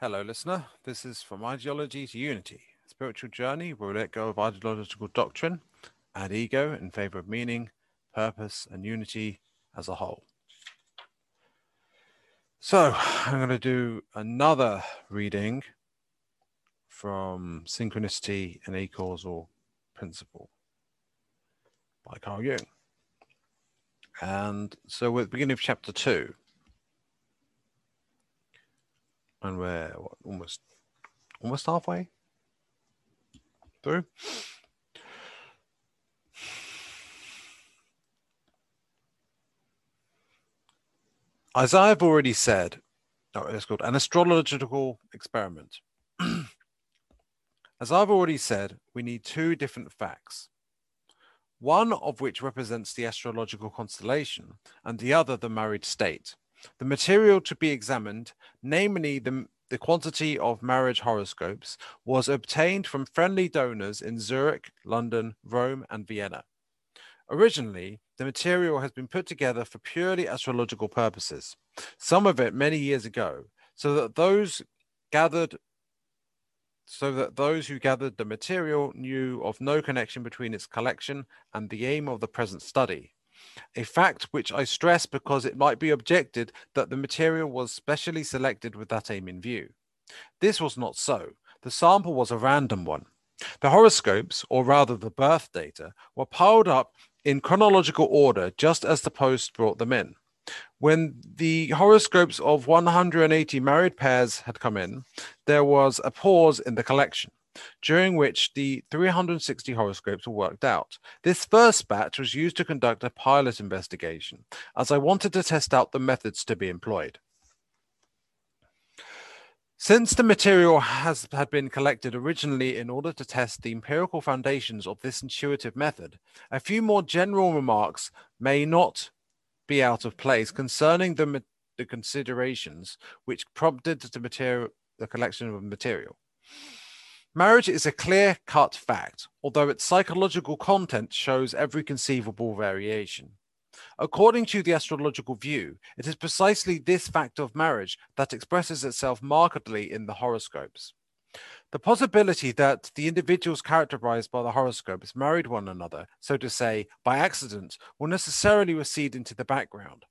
Hello, listener. This is From Ideology to Unity, spiritual journey where we let go of ideological doctrine and ego in favor of meaning, purpose, and unity as a whole. So, I'm going to do another reading from Synchronicity an Acausal Principle by Carl Jung. And so we're at the beginning of chapter two. And we're what, almost almost halfway through. As I've already said, oh, it's called an astrological experiment. As I've already said, we need two different facts one of which represents the astrological constellation, and the other the married state. The material to be examined, namely the, the quantity of marriage horoscopes, was obtained from friendly donors in Zurich, London, Rome, and Vienna. Originally, the material has been put together for purely astrological purposes, some of it many years ago, so that those gathered so that those who gathered the material knew of no connection between its collection and the aim of the present study. A fact which I stress because it might be objected that the material was specially selected with that aim in view. This was not so. The sample was a random one. The horoscopes, or rather the birth data, were piled up in chronological order just as the post brought them in. When the horoscopes of 180 married pairs had come in, there was a pause in the collection, during which the 360 horoscopes were worked out. This first batch was used to conduct a pilot investigation, as I wanted to test out the methods to be employed. Since the material has had been collected originally in order to test the empirical foundations of this intuitive method, a few more general remarks may not be out of place concerning the, the considerations which prompted the material the collection of material. Marriage is a clear cut fact, although its psychological content shows every conceivable variation. According to the astrological view, it is precisely this fact of marriage that expresses itself markedly in the horoscopes. The possibility that the individuals characterized by the horoscopes married one another, so to say, by accident, will necessarily recede into the background.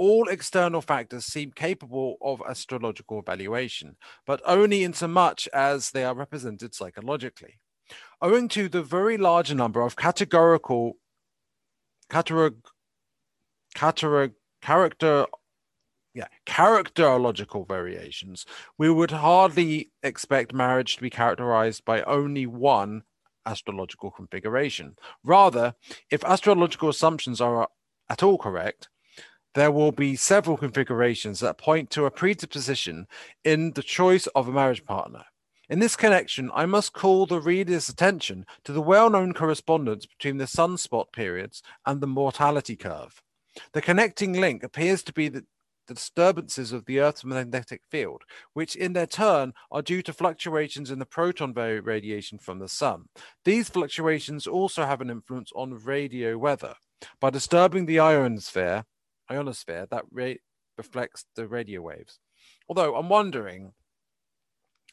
All external factors seem capable of astrological evaluation, but only in so much as they are represented psychologically. Owing to the very large number of categorical categor, character yeah, characterological variations, we would hardly expect marriage to be characterized by only one astrological configuration. Rather, if astrological assumptions are at all correct, there will be several configurations that point to a predisposition in the choice of a marriage partner. In this connection, I must call the reader's attention to the well known correspondence between the sunspot periods and the mortality curve. The connecting link appears to be the, disturbances of the Earth's magnetic field, which in their turn are due to fluctuations in the proton radiation from the sun. These fluctuations also have an influence on radio weather. By disturbing the ionosphere, ionosphere that reflects the radio waves. Although I'm wondering,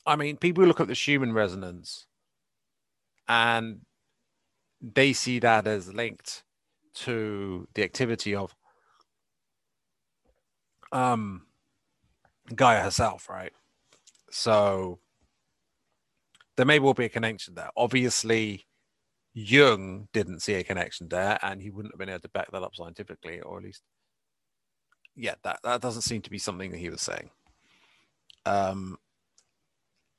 I mean, people look at the Schumann resonance and they see that as linked to the activity of um Gaia herself, right? So there may well be a connection there. Obviously, Jung didn't see a connection there, and he wouldn't have been able to back that up scientifically, or at least, yeah, that, that doesn't seem to be something that he was saying. Um,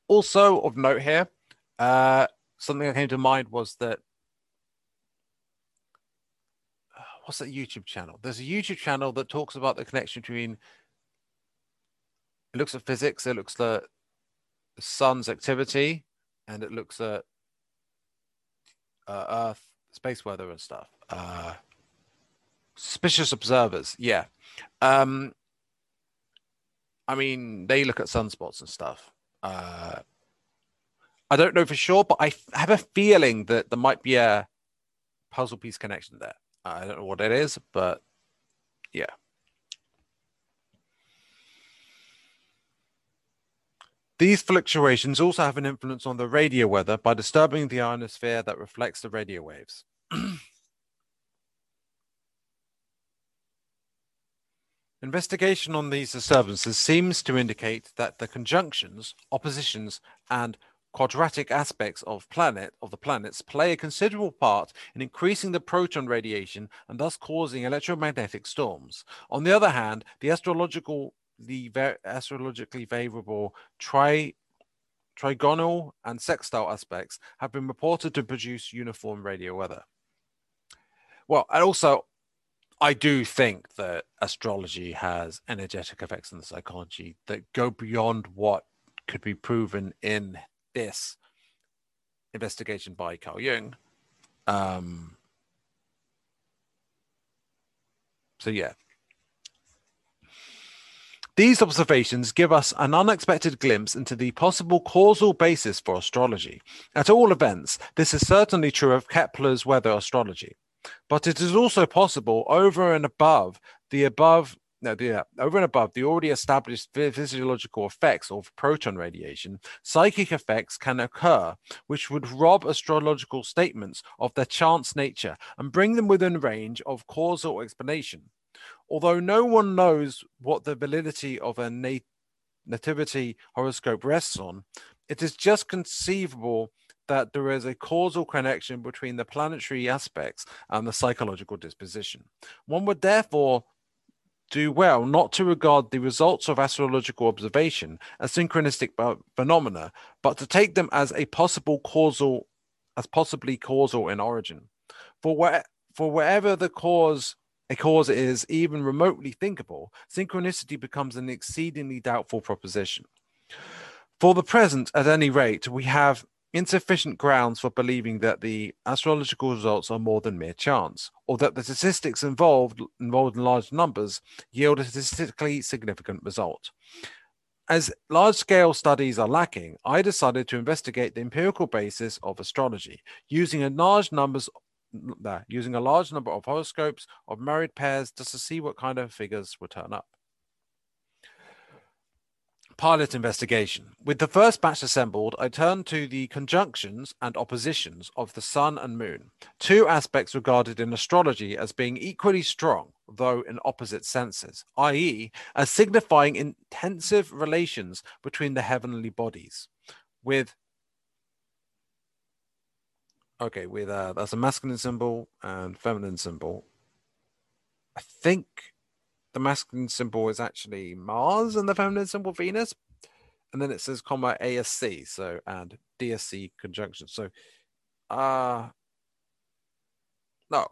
also of note here, uh, something that came to mind was that what's that YouTube channel? There's a YouTube channel that talks about the connection between it looks at physics, it looks at the sun's activity, and it looks at uh, Earth, space weather, and stuff. Suspicious observers, yeah. Um, I mean, they look at sunspots and stuff. Uh, I don't know for sure, but I have a feeling that there might be a puzzle piece connection there. I don't know what it is, but yeah. These fluctuations also have an influence on the radio weather by disturbing the ionosphere that reflects the radio waves. Investigation on these disturbances seems to indicate that the conjunctions, oppositions, and quadratic aspects of planet of the planets play a considerable part in increasing the proton radiation and thus causing electromagnetic storms. On the other hand, the astrological the astrologically favorable tri trigonal and sextile aspects have been reported to produce uniform radio weather. Well, and also I do think that astrology has energetic effects on the psychology that go beyond what could be proven in this investigation by Carl Jung. Um, so, yeah. These observations give us an unexpected glimpse into the possible causal basis for astrology. At all events, this is certainly true of Kepler's weather astrology. But it is also possible over and above the above no, the, uh, over and above the already established physiological effects of proton radiation, psychic effects can occur which would rob astrological statements of their chance nature and bring them within range of causal explanation. Although no one knows what the validity of a nat- nativity horoscope rests on, it is just conceivable that there is a causal connection between the planetary aspects and the psychological disposition. One would therefore do well not to regard the results of astrological observation as synchronistic phenomena, but to take them as a possible causal, as possibly causal in origin. For where, for wherever the cause a cause is even remotely thinkable, synchronicity becomes an exceedingly doubtful proposition. For the present, at any rate, we have insufficient grounds for believing that the astrological results are more than mere chance, or that the statistics involved, involved in large numbers yield a statistically significant result. As large scale studies are lacking, I decided to investigate the empirical basis of astrology using a large numbers using a large number of horoscopes of married pairs just to see what kind of figures would turn up pilot investigation. With the first batch assembled, I turned to the conjunctions and oppositions of the sun and moon, two aspects regarded in astrology as being equally strong, though in opposite senses, i.e., as signifying intensive relations between the heavenly bodies. With okay, with uh, that's a masculine symbol and feminine symbol. I think the masculine symbol is actually Mars and the feminine symbol Venus. And then it says comma ASC, so and DSC conjunction. So uh no,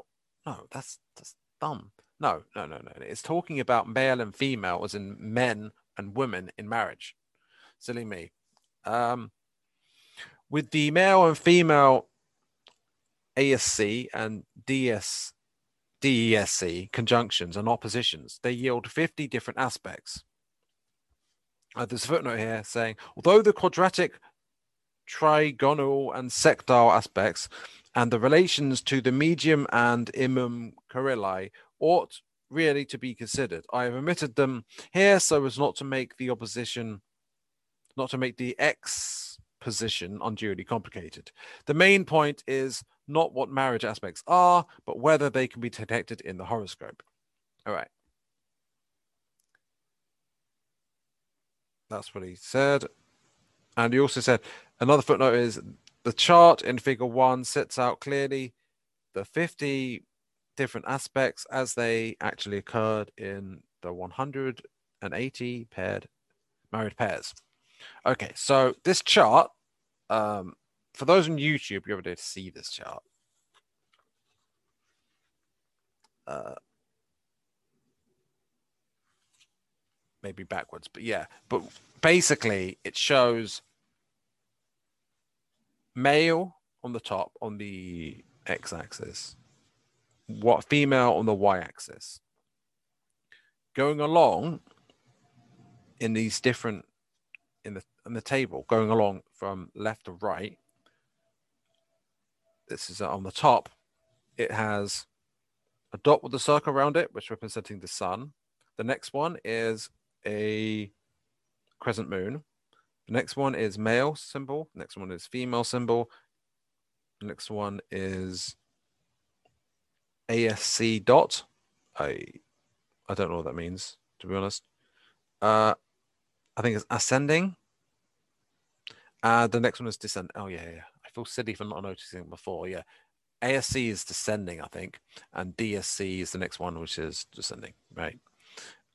no, that's that's dumb. No, no, no, no. It's talking about male and female as in men and women in marriage. Silly me. Um with the male and female ASC and DS DESC conjunctions and oppositions, they yield 50 different aspects. Uh, there's a footnote here saying, although the quadratic, trigonal, and sextile aspects and the relations to the medium and imum coeli ought really to be considered. I have omitted them here so as not to make the opposition, not to make the X position unduly complicated. The main point is not what marriage aspects are, but whether they can be detected in the horoscope. All right. That's what he said. And he also said another footnote is the chart in figure one sets out clearly the 50 different aspects as they actually occurred in the 180 paired married pairs. Okay, so this chart um, for those on YouTube, you're able to see this chart. Uh, maybe backwards, but yeah. But basically, it shows male on the top on the x-axis, what female on the y-axis. Going along in these different in the in the table, going along from left to right, this is on the top. It has a dot with a circle around it, which representing the sun. The next one is a crescent moon. The next one is male symbol. Next one is female symbol. The next one is ASC dot. I I don't know what that means, to be honest. Uh, I think it's ascending. Uh, the next one is descend. Oh yeah, yeah. Feel silly for not noticing before. Yeah, ASC is descending, I think, and DSC is the next one, which is descending, right?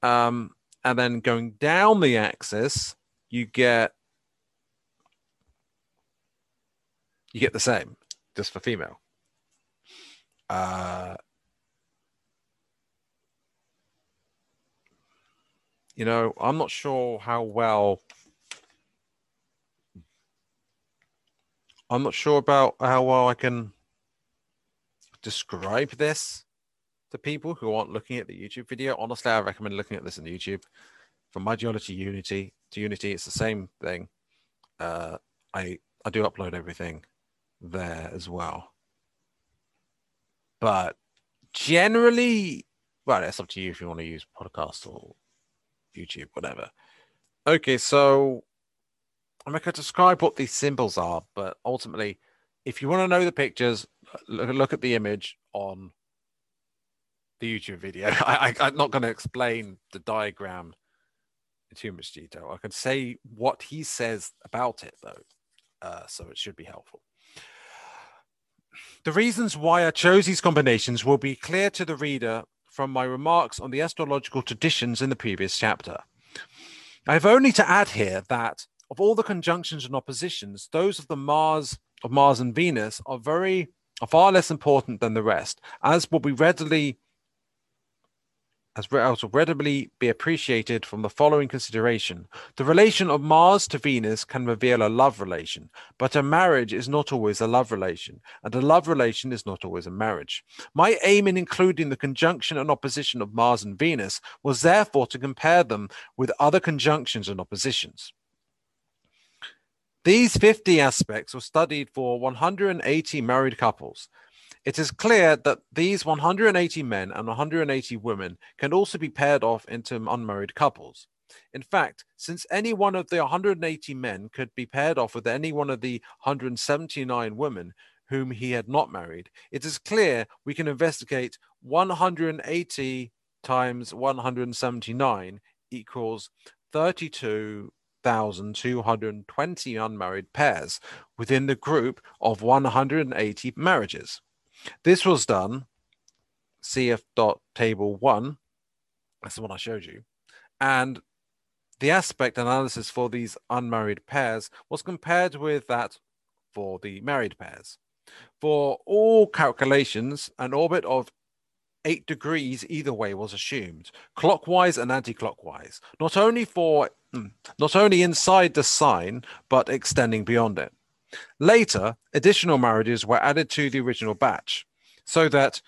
Um, and then going down the axis, you get you get the same, just for female. Uh, you know, I'm not sure how well. I'm not sure about how well I can describe this to people who aren't looking at the YouTube video. Honestly, I recommend looking at this on YouTube. From my geology Unity to Unity, it's the same thing. Uh, I I do upload everything there as well. But generally, well, it's up to you if you want to use podcast or YouTube, whatever. Okay, so I'm going to describe what these symbols are, but ultimately, if you want to know the pictures, look, look at the image on the YouTube video. I, I, I'm not going to explain the diagram in too much detail. I can say what he says about it, though, uh, so it should be helpful. The reasons why I chose these combinations will be clear to the reader from my remarks on the astrological traditions in the previous chapter. I have only to add here that of all the conjunctions and oppositions, those of the Mars of Mars and Venus are very are far less important than the rest, as will be readily as will readily be appreciated from the following consideration. The relation of Mars to Venus can reveal a love relation, but a marriage is not always a love relation, and a love relation is not always a marriage. My aim in including the conjunction and opposition of Mars and Venus was therefore to compare them with other conjunctions and oppositions. These 50 aspects were studied for 180 married couples. It is clear that these 180 men and 180 women can also be paired off into unmarried couples. In fact, since any one of the 180 men could be paired off with any one of the 179 women whom he had not married, it is clear we can investigate 180 times 179 equals 32 1,220 unmarried pairs within the group of 180 marriages. This was done, CF table one, that's the one I showed you, and the aspect analysis for these unmarried pairs was compared with that for the married pairs. For all calculations, an orbit of eight degrees either way was assumed, clockwise and anti-clockwise, not only for Hmm. not only inside the sign, but extending beyond it. Later, additional marriages were added to the original batch, so that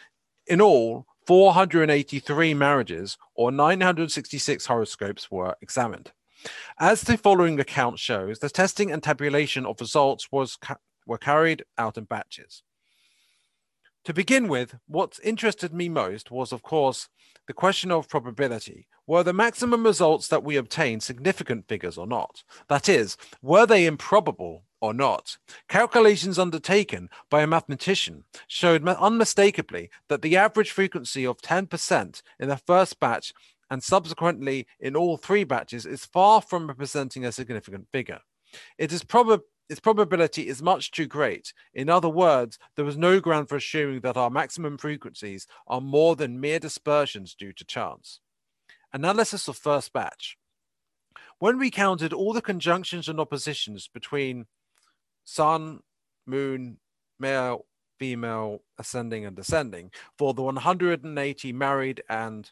in all, 483 marriages or 966 horoscopes were examined. As the following account shows, the testing and tabulation of results was ca- were carried out in batches. To begin with, what interested me most was, of course, the question of probability. Were the maximum results that we obtained significant figures or not? That is, were they improbable or not? Calculations undertaken by a mathematician showed unmistakably that the average frequency of 10% in the first batch and subsequently in all three batches is far from representing a significant figure. It is its probability is much too great. In other words, there was no ground for assuming that our maximum frequencies are more than mere dispersions due to chance. Analysis of first batch. When we counted all the conjunctions and oppositions between Sun, Moon, male, female, ascending, and descending for the 180 married and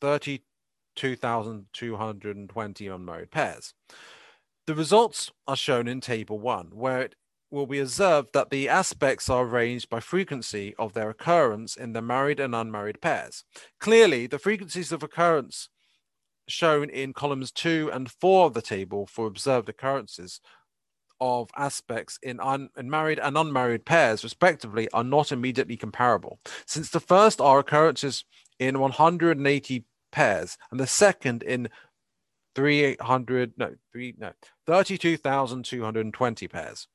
32,220 unmarried pairs. The results are shown in Table 1, where it will be observed that the aspects are arranged by frequency of their occurrence in the married and unmarried pairs. Clearly, the frequencies of occurrence shown in columns 2 and 4 of the table for observed occurrences of aspects in, un- in married and unmarried pairs, respectively, are not immediately comparable, since the first are occurrences in 180 pairs and the second in 300, no, three, no, 32,220 pairs.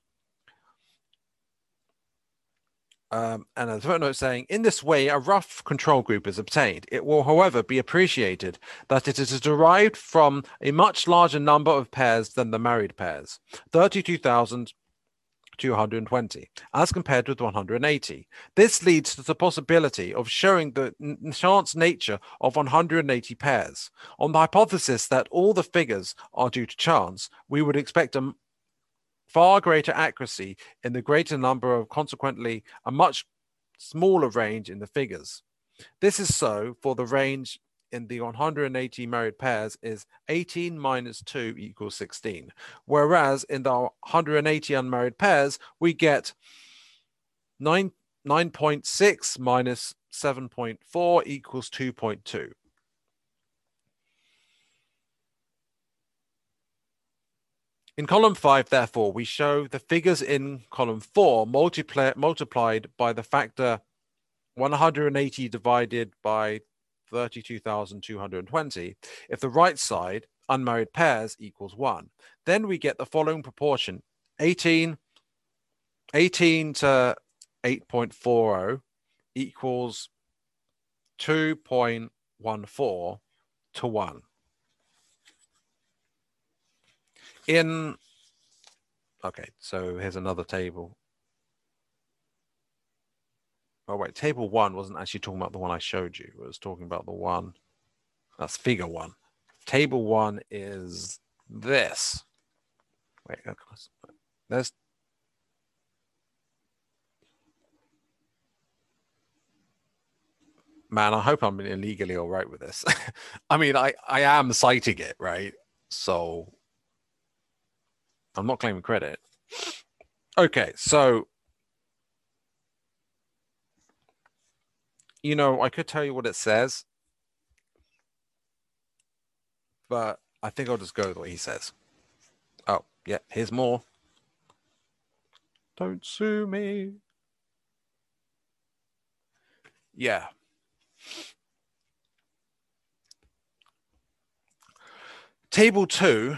Um, and a footnote saying, in this way, a rough control group is obtained. It will, however, be appreciated that it is derived from a much larger number of pairs than the married pairs, 32,220, as compared with 180. This leads to the possibility of showing the chance nature of 180 pairs. On the hypothesis that all the figures are due to chance, we would expect a far greater accuracy in the greater number of consequently a much smaller range in the figures. This is so for the range in the 180 married pairs is 18 minus 2 equals 16. Whereas in the 180 unmarried pairs, we get 9, 9.6 minus 7.4 equals 2.2. In column 5, therefore, we show the figures in column 4 multiply, multiplied by the factor 180 divided by 32,220 if the right side, unmarried pairs, equals 1. Then we get the following proportion 18, 18 to 8.40 equals 2.14 to 1. In okay so here's another table. Oh wait table one wasn't actually talking about the one i showed you. It was talking about the one that's figure one. Table one is this. Wait there's man i hope i'm illegally all right with this. I mean i i am citing it right? So I'm not claiming credit. Okay, so you know, I could tell you what it says, but I think I'll just go with what he says. Oh, yeah, here's more. Don't sue me. Yeah. Table two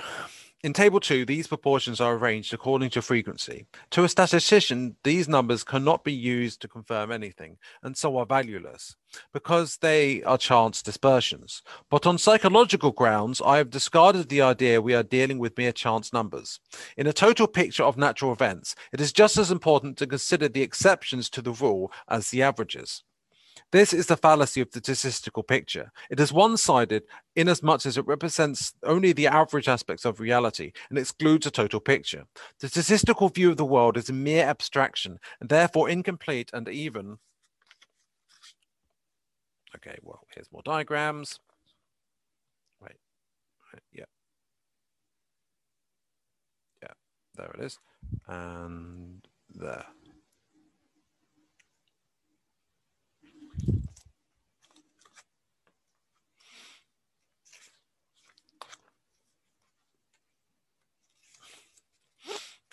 in table two, these proportions are arranged according to frequency. To a statistician, these numbers cannot be used to confirm anything and so are valueless because they are chance dispersions. But on psychological grounds, I have discarded the idea we are dealing with mere chance numbers. In a total picture of natural events, it is just as important to consider the exceptions to the rule as the averages. This is the fallacy of the statistical picture. It is one sided in as much as it represents only the average aspects of reality and excludes a total picture. The statistical view of the world is a mere abstraction and therefore incomplete and even. Okay, well, here's more diagrams. Wait, yeah. Yeah, there it is. And there.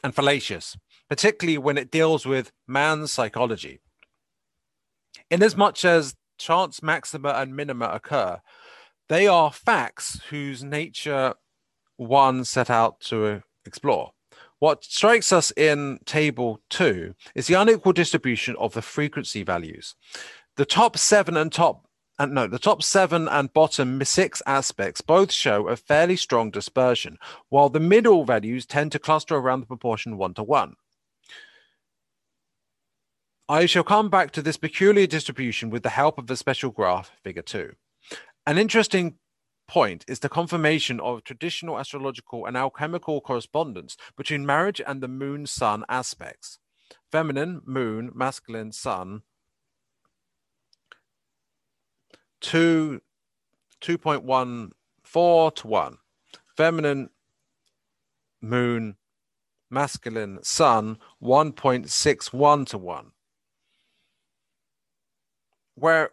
And fallacious, particularly when it deals with man's psychology. Inasmuch as chance maxima and minima occur, they are facts whose nature one set out to explore. What strikes us in table two is the unequal distribution of the frequency values. The top seven and top and no, the top seven and bottom six aspects both show a fairly strong dispersion, while the middle values tend to cluster around the proportion one to one. I shall come back to this peculiar distribution with the help of the special graph, figure two. An interesting point is the confirmation of traditional astrological and alchemical correspondence between marriage and the moon sun aspects. Feminine, moon, masculine, sun, two, 2.14 to 1. Feminine moon, masculine sun, 1.61 to 1. Where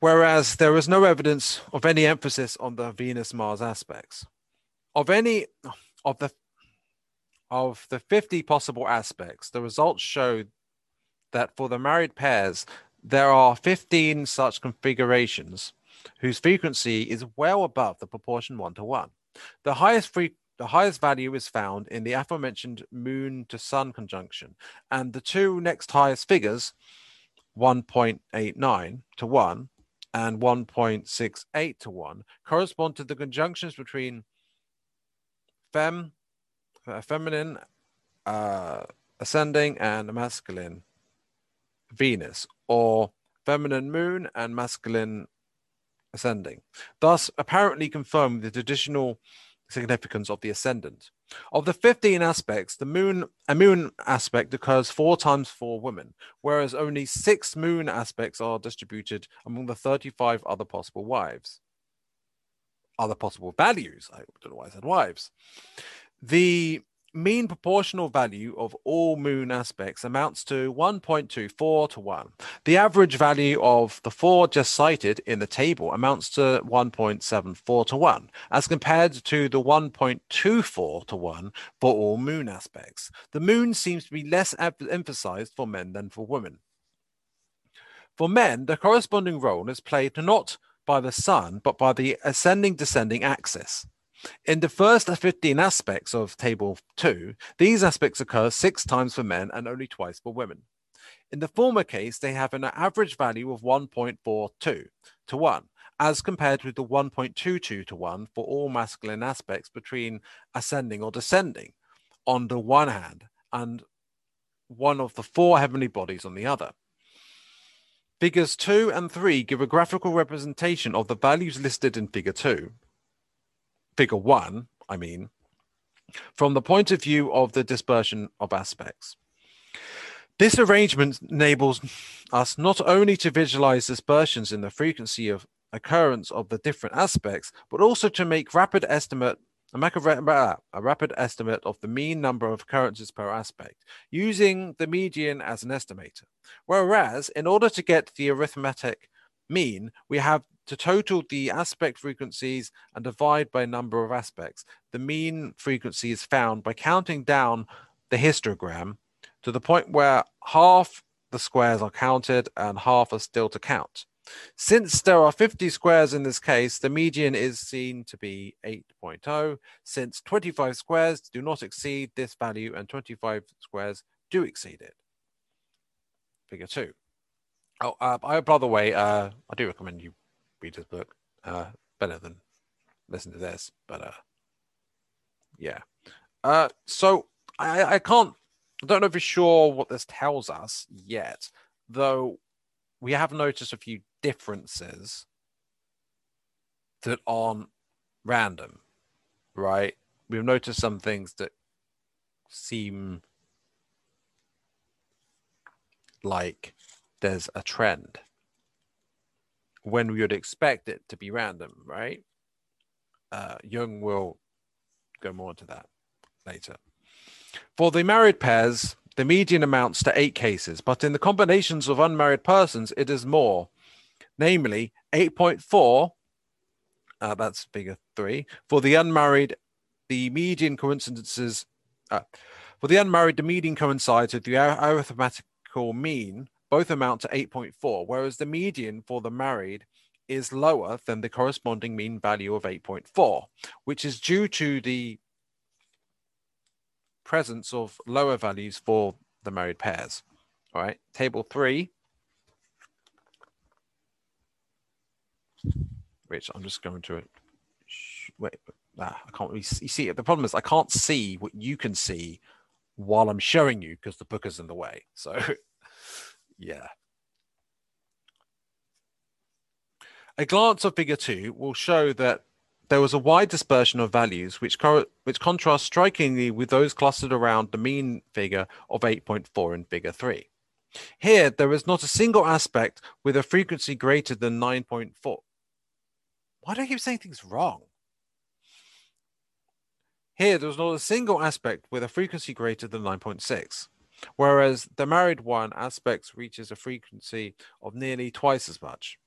whereas there is no evidence of any emphasis on the Venus Mars aspects. Of any of the of the 50 possible aspects, the results show that for the married pairs, there are 15 such configurations whose frequency is well above the proportion 1 to 1. The highest the highest value is found in the aforementioned moon to sun conjunction, and the two next highest figures, 1.89 to 1 and 1.68 to 1, correspond to the conjunctions between fem, uh, feminine, uh, ascending, and masculine Venus, or feminine moon and masculine ascending, thus apparently confirming the traditional significance of the ascendant. Of the 15 aspects, the moon a moon aspect occurs four times for women, whereas only six moon aspects are distributed among the 35 other possible wives. Other possible values. I don't know why I said wives. The mean proportional value of all moon aspects amounts to 1.24 to 1. The average value of the four just cited in the table amounts to 1.74 to 1, as compared to the 1.24 to 1 for all moon aspects. The moon seems to be less emphasized for men than for women. For men, the corresponding role is played not by the sun, but by the ascending descending axis. In the first 15 aspects of Table 2, these aspects occur six times for men and only twice for women. In the former case, they have an average value of 1.42 to 1, as compared with the 1.22 to 1 for all masculine aspects between ascending or descending on the one hand and one of the four heavenly bodies on the other. Figures 2 and 3 give a graphical representation of the values listed in Figure 2 figure one, I mean, from the point of view of the dispersion of aspects. This arrangement enables us not only to visualize dispersions in the frequency of occurrence of the different aspects, but also to make rapid estimate make a, a rapid estimate of the mean number of occurrences per aspect, using the median as an estimator. Whereas, in order to get the arithmetic mean, we have to total the aspect frequencies and divide by number of aspects. The mean frequency is found by counting down the histogram to the point where half the squares are counted and half are still to count. Since there are 50 squares in this case, the median is seen to be 8.0, since 25 squares do not exceed this value and 25 squares do exceed it. Figure 2. Oh, uh, I, by the way, uh, I do recommend you read his book. Uh, better than listen to this, but uh, yeah. Uh, so I, I can't, I don't know for sure what this tells us yet, though we have noticed a few differences that aren't random, right? We've noticed some things that seem like there's a trend when we would expect it to be random, right? Uh, Jung will go more into that later. For the married pairs, the median amounts to eight cases, but in the combinations of unmarried persons, it is more, namely 8.4. Uh, that's figure three. For the unmarried, the median coincidences. Uh, for the unmarried, the median coincides with the arithmetical mean both amount to 8.4, whereas the median for the married is lower than the corresponding mean value of 8.4, which is due to the presence of lower values for the married pairs. All right, table three, which I'm just going to wait. Ah, I can't really see. You see, the problem is I can't see what you can see while I'm showing you because the book is in the way. So Yeah. A glance of figure two will show that there was a wide dispersion of values which, co- which contrast strikingly with those clustered around the mean figure of 8.4 in figure 3. Here, there is not a single aspect with a frequency greater than 9.4. Why do I keep saying things wrong? Here, there's not a single aspect with a frequency greater than 9.6 whereas the married one aspects reaches a frequency of nearly twice as much.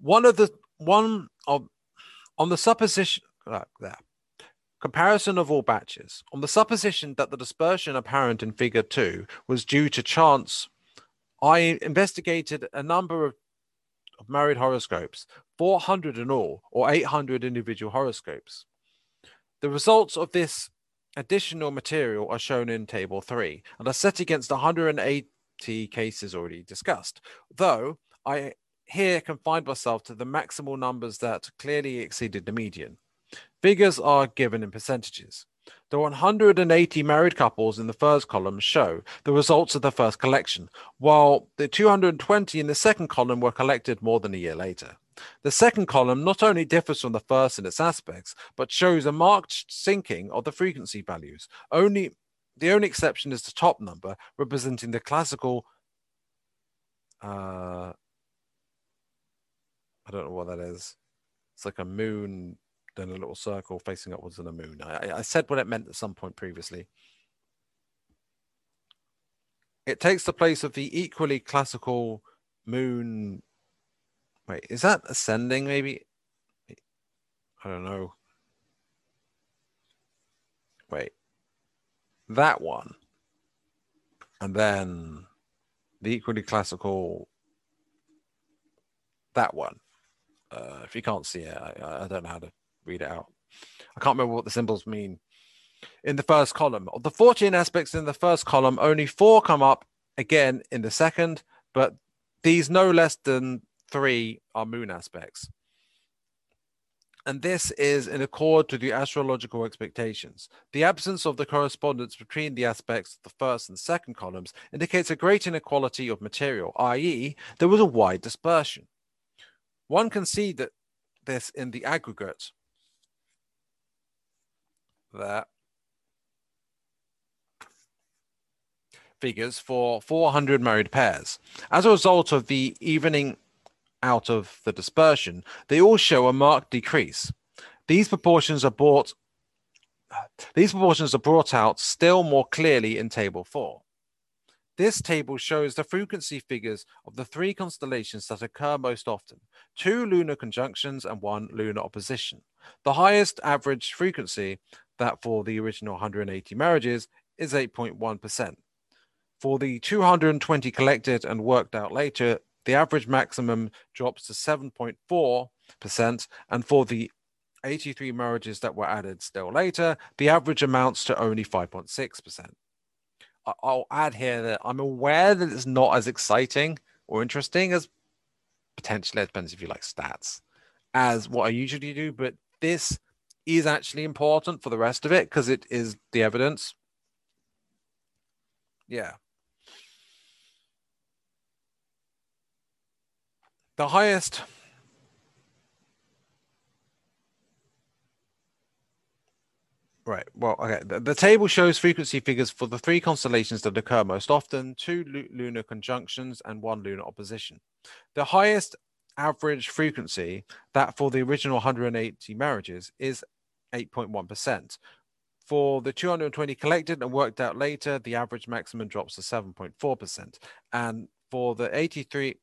One of the one of on the supposition uh, there comparison of all batches on the supposition that the dispersion apparent in figure 2 was due to chance I investigated a number of, of married horoscopes, 400 in all, or 800 individual horoscopes. The results of this additional material are shown in Table 3 and are set against 180 cases already discussed, though I here confined myself to the maximal numbers that clearly exceeded the median. Figures are given in percentages. The 180 married couples in the first column show the results of the first collection, while the 220 in the second column were collected more than a year later. The second column not only differs from the first in its aspects, but shows a marked sinking of the frequency values. Only the only exception is the top number, representing the classical. Uh, I don't know what that is. It's like a moon, then a little circle facing upwards and a moon. I, I said what it meant at some point previously. It takes the place of the equally classical moon Wait, is that ascending maybe? I don't know. Wait. That one. And then the equally classical that one. Uh, if you can't see it, I, I don't know how to read it out. I can't remember what the symbols mean. In the first column, of the 14 aspects in the first column, only four come up again in the second, but these no less than three are moon aspects. And this is in accord to the astrological expectations. The absence of the correspondence between the aspects of the first and second columns indicates a great inequality of material, i.e., there was a wide dispersion. One can see that this in the aggregate that figures for 400 married pairs. As a result of the evening out of the dispersion, they all show a marked decrease. These proportions are brought these proportions are brought out still more clearly in table 4. This table shows the frequency figures of the three constellations that occur most often, two lunar conjunctions and one lunar opposition. The highest average frequency that for the original 180 marriages is 8.1%. For the 220 collected and worked out later, the average maximum drops to 7.4%. And for the 83 marriages that were added still later, the average amounts to only 5.6%. I'll add here that I'm aware that it's not as exciting or interesting as potentially, it depends if you like stats, as what I usually do, but this is actually important for the rest of it because it is the evidence. Yeah. The highest Right. Well, okay. The, the, table shows frequency figures for the three constellations that occur most often two lunar conjunctions and one lunar opposition. The highest average frequency, that for the original 180 marriages, is 8.1%. For the 220 collected and worked out later, the average maximum drops to 7.4%. And for the 83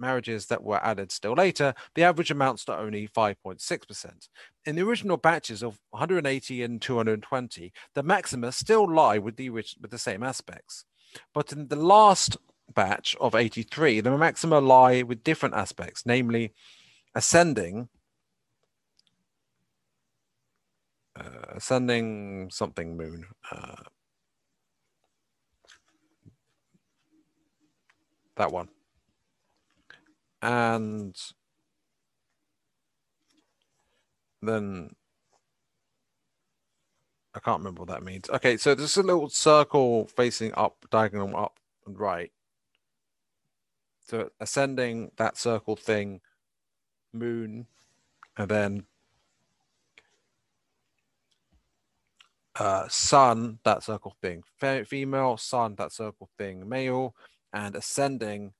marriages that were added still later, the average amounts to only 5.6%. In the original batches of 180 and 220, the maxima still lie with the, with the same aspects. But in the last batch of 83, the maxima lie with different aspects, namely ascending, uh, ascending something moon. Uh, that one and then I can't remember what that means. Okay, so there's a little circle facing up, diagonal up and right. So ascending that circle thing, moon, and then uh, sun, that circle thing, female, sun, that circle thing, male, and ascending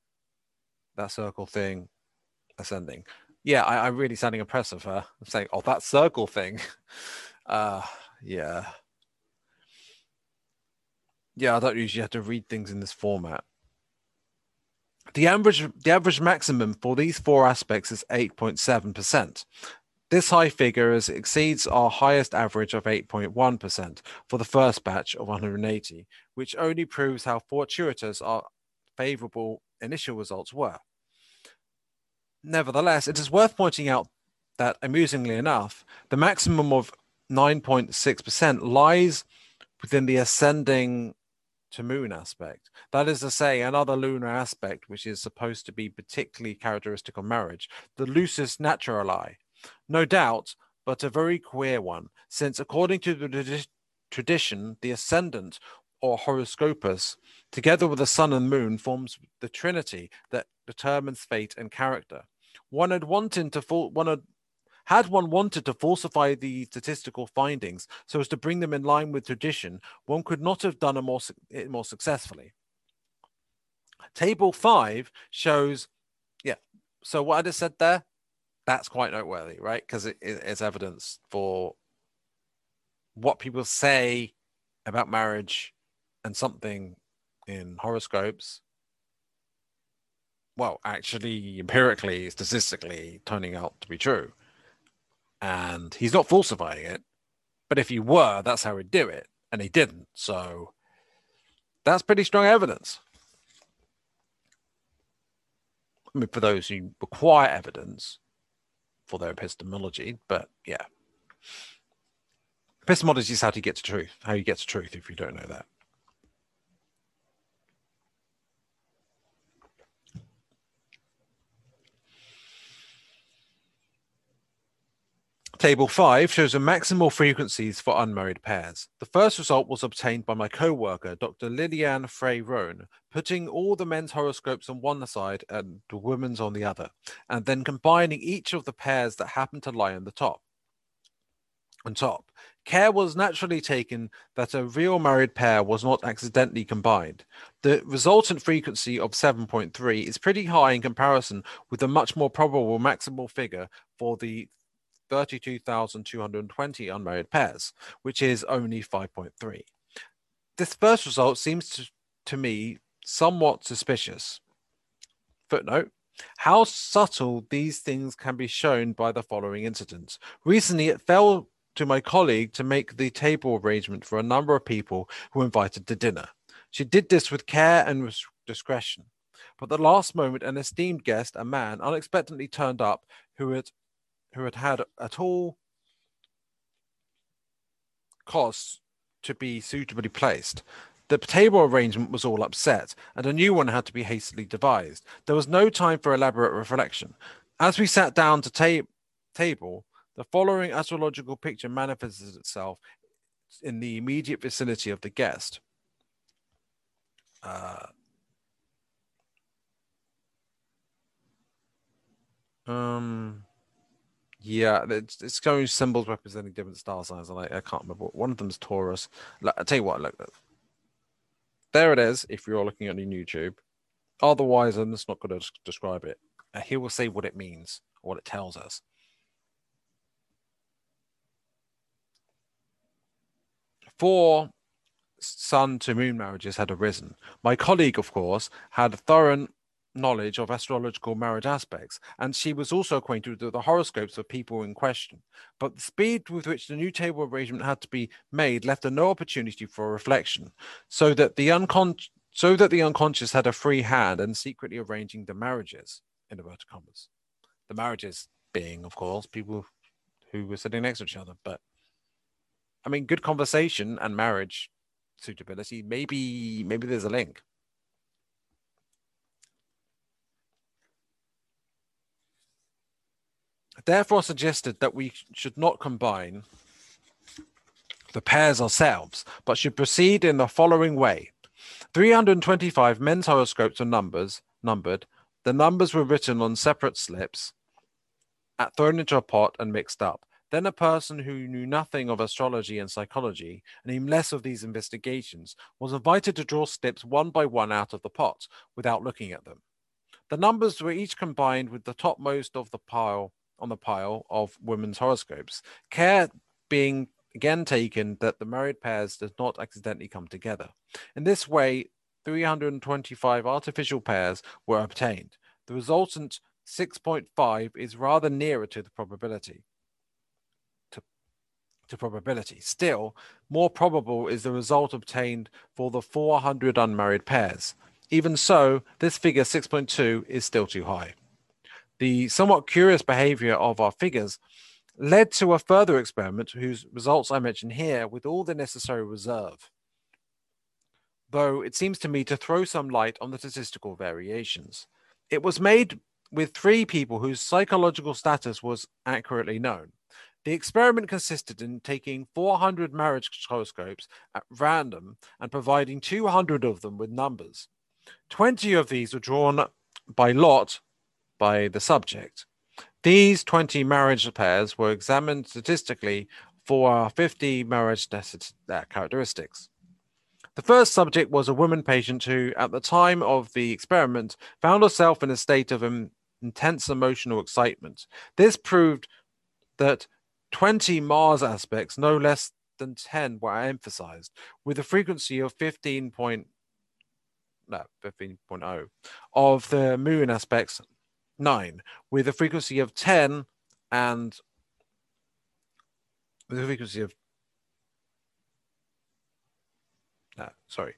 that circle thing ascending. Yeah, I, am really sounding impressive. Huh? I'm saying, oh, that circle thing. Uh, yeah. Yeah, I don't usually have to read things in this format. The average, the average maximum for these four aspects is 8.7%. This high figure is, exceeds our highest average of 8.1% for the first batch of 180, which only proves how fortuitous our favorable initial results were. Nevertheless, it is worth pointing out that, amusingly enough, the maximum of 9.6% lies within the ascending to moon aspect. That is to say, another lunar aspect which is supposed to be particularly characteristic of marriage, the lusus naturali. No doubt, but a very queer one, since according to the tradition, the ascendant or horoscopus, together with the sun and moon, forms the trinity that determines fate and character. One had wanted to fall, one had had one wanted to falsify the statistical findings so as to bring them in line with tradition, one could not have done it more, it more successfully. Table five shows, yeah. So what I just said there, that's quite noteworthy, right? Because it, it's evidence for what people say about marriage and something in horoscopes well actually empirically statistically turning out to be true. And he's not falsifying it but if he were that's how he'd do it. And he didn't. So that's pretty strong evidence. I mean for those who require evidence for their epistemology but yeah. Epistemology is how to get to truth how you get to truth if you don't know that Table 5 shows the maximal frequencies for unmarried pairs. The first result was obtained by my co-worker, Dr. Liliane Frey Rohn, putting all the men's horoscopes on one side and the women's on the other, and then combining each of the pairs that happened to lie on the top. On top, care was naturally taken that a real married pair was not accidentally combined. The resultant frequency of 7.3 is pretty high in comparison with the much more probable maximal figure for the 32,220 unmarried pairs, which is only 5.3. This first result seems to, to me somewhat suspicious. Footnote how subtle these things can be shown by the following incidents. Recently, it fell to my colleague to make the table arrangement for a number of people who were invited to dinner. She did this with care and discretion. But at the last moment, an esteemed guest, a man, unexpectedly turned up who had who had had at all costs to be suitably placed. The table arrangement was all upset, and a new one had to be hastily devised. There was no time for elaborate reflection. As we sat down to ta- table, the following astrological picture manifested itself in the immediate vicinity of the guest. Uh, um, yeah, it's, it's showing symbols representing different star signs. I, I can't remember. One of them is Taurus. I'll tell you what, look, there it is. If you're looking at on YouTube, otherwise, I'm just not going to describe it. Uh, he will say what it means, what it tells us. Four sun to moon marriages had arisen. My colleague, of course, had thorough knowledge of astrological marriage aspects, and she was also acquainted with the horoscopes of people in question. But the speed with which the new table arrangement had to be made left her no opportunity for reflection, so that the uncon- so that the unconscious had a free hand in secretly arranging the marriages, in inverted commas. The marriages being, of course, people who were sitting next to each other. But I mean, good conversation and marriage suitability, maybe maybe there's a link. Therefore suggested that we should not combine the pairs ourselves, but should proceed in the following way. 325 men's horoscopes are numbers numbered. The numbers were written on separate slips, at thrown into a pot and mixed up. Then a person who knew nothing of astrology and psychology, and even less of these investigations, was invited to draw slips one by one out of the pot without looking at them. The numbers were each combined with the topmost of the pile on the pile of women's horoscopes. Care being again taken that the married pairs does not accidentally come together. In this way, 325 artificial pairs were obtained. The resultant 6.5 is rather nearer to the probability. To, probability. Still, more probable is the result obtained for the 400 unmarried pairs. Even so, this figure 6.2 is still too high. The somewhat curious behavior of our figures led to a further experiment whose results I mention here with all the necessary reserve. Though it seems to me to throw some light on the statistical variations. It was made with three people whose psychological status was accurately known. The experiment consisted in taking 400 marriage horoscopes at random and providing 200 of them with numbers. 20 of these were drawn by lot by the subject. These 20 marriage pairs were examined statistically for 50 marriage uh, characteristics. The first subject was a woman patient who, at the time of the experiment, found herself in a state of intense emotional excitement. This proved that 20 Mars aspects, no less than 10, were emphasized, with a frequency of 15. Point, no, 15.0 of the moon aspects 9 with a frequency of 10 and with a frequency of no, sorry.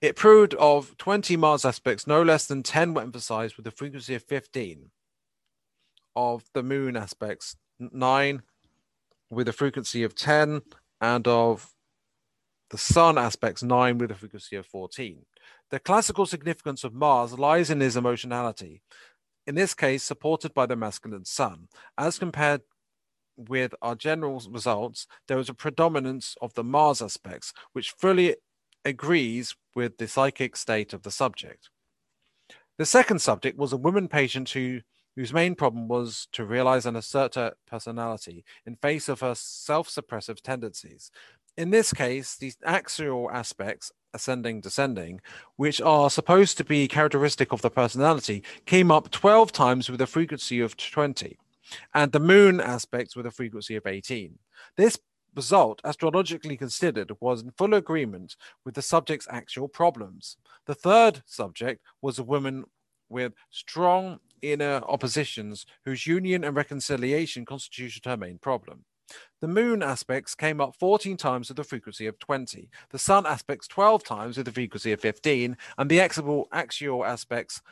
It proved of 20 Mars aspects, no less than 10 were emphasized with a frequency of 15. Of the moon aspects, 9 with a frequency of 10, and of the sun aspects, 9 with a frequency of 14. The classical significance of Mars lies in his emotionality, in this case supported by the masculine sun. As compared with our general results, there is a predominance of the Mars aspects, which fully agrees with the psychic state of the subject. The second subject was a woman patient who whose main problem was to realize and assert her personality in face of her self-suppressive tendencies. In this case, these axial aspects ascending, descending, which are supposed to be characteristic of the personality, came up 12 times with a frequency of 20, and the moon aspects with a frequency of 18. This result, astrologically considered, was in full agreement with the subject's actual problems. The third subject was a woman with strong inner oppositions whose union and reconciliation constituted her main problem. The moon aspects came up 14 times with a frequency of 20, the sun aspects 12 times with a frequency of 15, and the axial, axial aspects